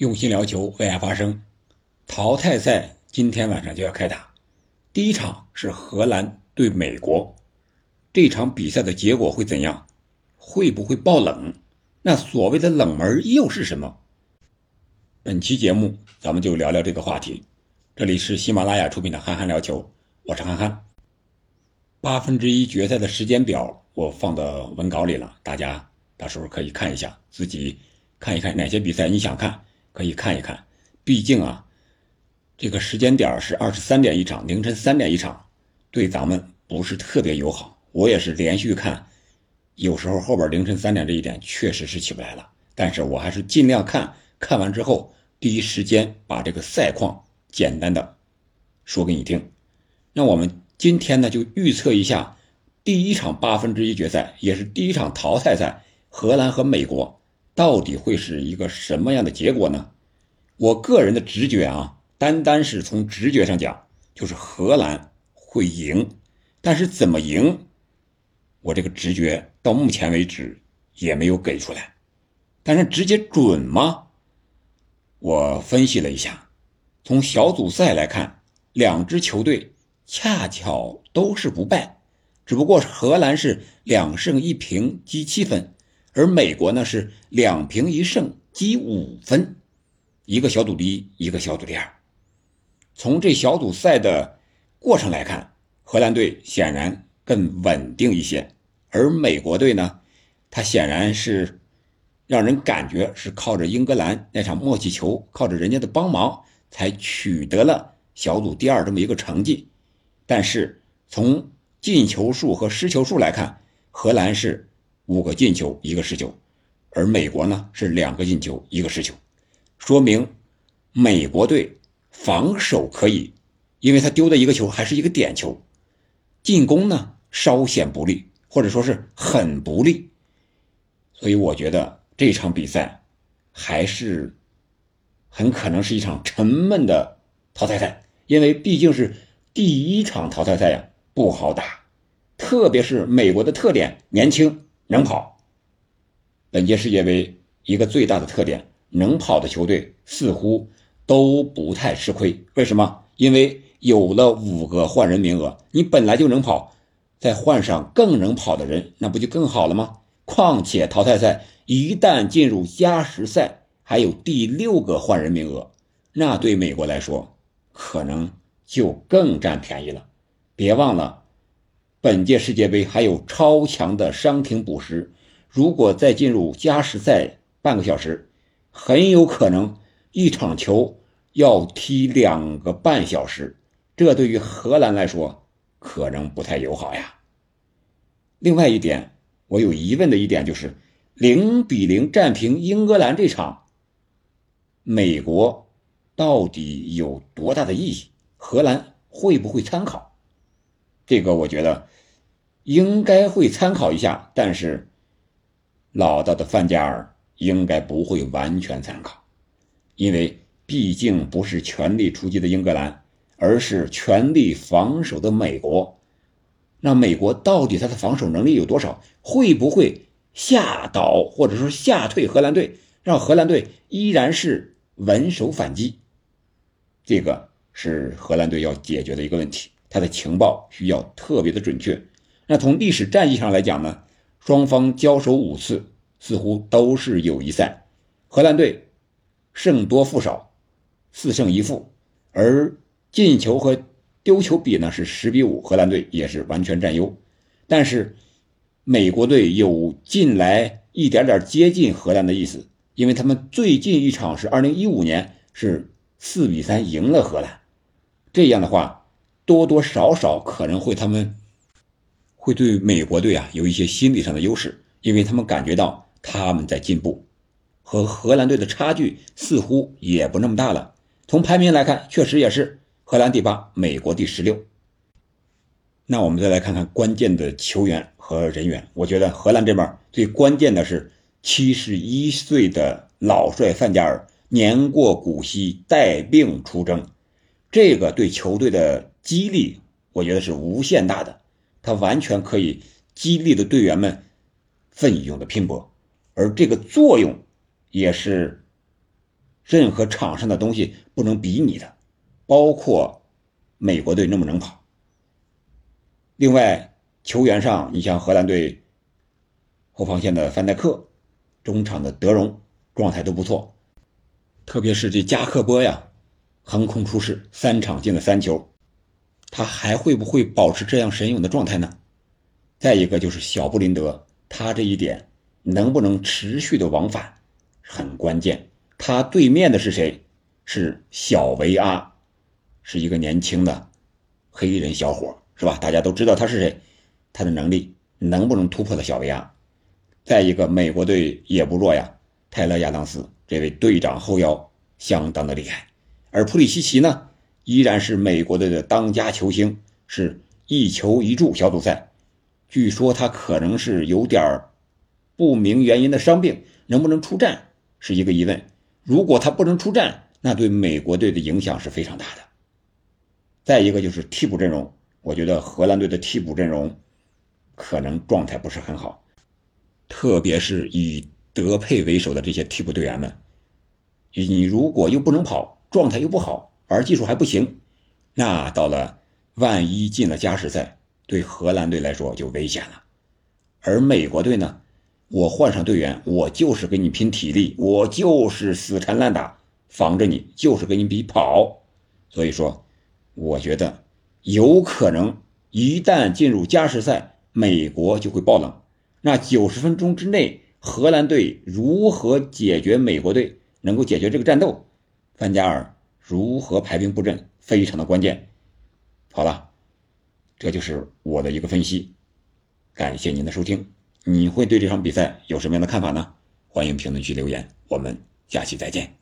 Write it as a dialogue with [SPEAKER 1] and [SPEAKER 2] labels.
[SPEAKER 1] 用心聊球，为爱发声。淘汰赛今天晚上就要开打，第一场是荷兰对美国。这场比赛的结果会怎样？会不会爆冷？那所谓的冷门又是什么？本期节目咱们就聊聊这个话题。这里是喜马拉雅出品的《憨憨聊球》，我是憨憨。八分之一决赛的时间表我放到文稿里了，大家到时候可以看一下，自己看一看哪些比赛你想看。可以看一看，毕竟啊，这个时间点是二十三点一场，凌晨三点一场，对咱们不是特别友好。我也是连续看，有时候后边凌晨三点这一点确实是起不来了，但是我还是尽量看看完之后，第一时间把这个赛况简单的说给你听。那我们今天呢就预测一下第一场八分之一决赛，也是第一场淘汰赛，荷兰和美国。到底会是一个什么样的结果呢？我个人的直觉啊，单单是从直觉上讲，就是荷兰会赢。但是怎么赢，我这个直觉到目前为止也没有给出来。但是直接准吗？我分析了一下，从小组赛来看，两支球队恰巧都是不败，只不过荷兰是两胜一平积七分。而美国呢是两平一胜积五分，一个小组第一，一个小组第二。从这小组赛的过程来看，荷兰队显然更稳定一些，而美国队呢，他显然是让人感觉是靠着英格兰那场默契球，靠着人家的帮忙才取得了小组第二这么一个成绩。但是从进球数和失球数来看，荷兰是。五个进球，一个失球，而美国呢是两个进球，一个失球，说明美国队防守可以，因为他丢的一个球还是一个点球，进攻呢稍显不利，或者说是很不利，所以我觉得这场比赛还是很可能是一场沉闷的淘汰赛，因为毕竟是第一场淘汰赛呀，不好打，特别是美国的特点年轻。能跑，本届世界杯一个最大的特点，能跑的球队似乎都不太吃亏。为什么？因为有了五个换人名额，你本来就能跑，再换上更能跑的人，那不就更好了吗？况且淘汰赛一旦进入加时赛，还有第六个换人名额，那对美国来说可能就更占便宜了。别忘了。本届世界杯还有超强的伤停补时，如果再进入加时赛半个小时，很有可能一场球要踢两个半小时，这对于荷兰来说可能不太友好呀。另外一点，我有疑问的一点就是零比零战平英格兰这场，美国到底有多大的意义？荷兰会不会参考？这个我觉得应该会参考一下，但是老道的范加尔应该不会完全参考，因为毕竟不是全力出击的英格兰，而是全力防守的美国。那美国到底他的防守能力有多少？会不会吓倒或者说吓退荷兰队，让荷兰队依然是稳守反击？这个是荷兰队要解决的一个问题。他的情报需要特别的准确。那从历史战绩上来讲呢，双方交手五次，似乎都是友谊赛。荷兰队胜多负少，四胜一负，而进球和丢球比呢是十比五，荷兰队也是完全占优。但是美国队有近来一点点接近荷兰的意思，因为他们最近一场是二零一五年是四比三赢了荷兰。这样的话。多多少少可能会，他们会对美国队啊有一些心理上的优势，因为他们感觉到他们在进步，和荷兰队的差距似乎也不那么大了。从排名来看，确实也是荷兰第八，美国第十六。那我们再来看看关键的球员和人员，我觉得荷兰这边最关键的是七十一岁的老帅范加尔，年过古稀，带病出征，这个对球队的。激励，我觉得是无限大的，他完全可以激励的队员们奋勇的拼搏，而这个作用也是任何场上的东西不能比拟的，包括美国队那么能跑。另外，球员上，你像荷兰队后防线的范戴克，中场的德容状态都不错，特别是这加克波呀，横空出世，三场进了三球，他还会不会保持这样神勇的状态呢？再一个就是小布林德，他这一点能不能持续的往返，很关键。他对面的是谁？是小维阿，是一个年轻的黑人小伙。是吧？大家都知道他是谁，他的能力能不能突破了小维阿？再一个，美国队也不弱呀，泰勒·亚当斯这位队长后腰相当的厉害，而普里西奇呢，依然是美国队的当家球星，是一球一助。小组赛，据说他可能是有点不明原因的伤病，能不能出战是一个疑问。如果他不能出战，那对美国队的影响是非常大的。再一个就是替补阵容。我觉得荷兰队的替补阵容可能状态不是很好，特别是以德佩为首的这些替补队员们，你如果又不能跑，状态又不好，玩技术还不行，那到了万一进了加时赛，对荷兰队来说就危险了。而美国队呢，我换上队员，我就是跟你拼体力，我就是死缠烂打，防着你，就是跟你比跑。所以说，我觉得。有可能一旦进入加时赛，美国就会爆冷。那九十分钟之内，荷兰队如何解决美国队？能够解决这个战斗？范加尔如何排兵布阵？非常的关键。好了，这就是我的一个分析。感谢您的收听。你会对这场比赛有什么样的看法呢？欢迎评论区留言。我们下期再见。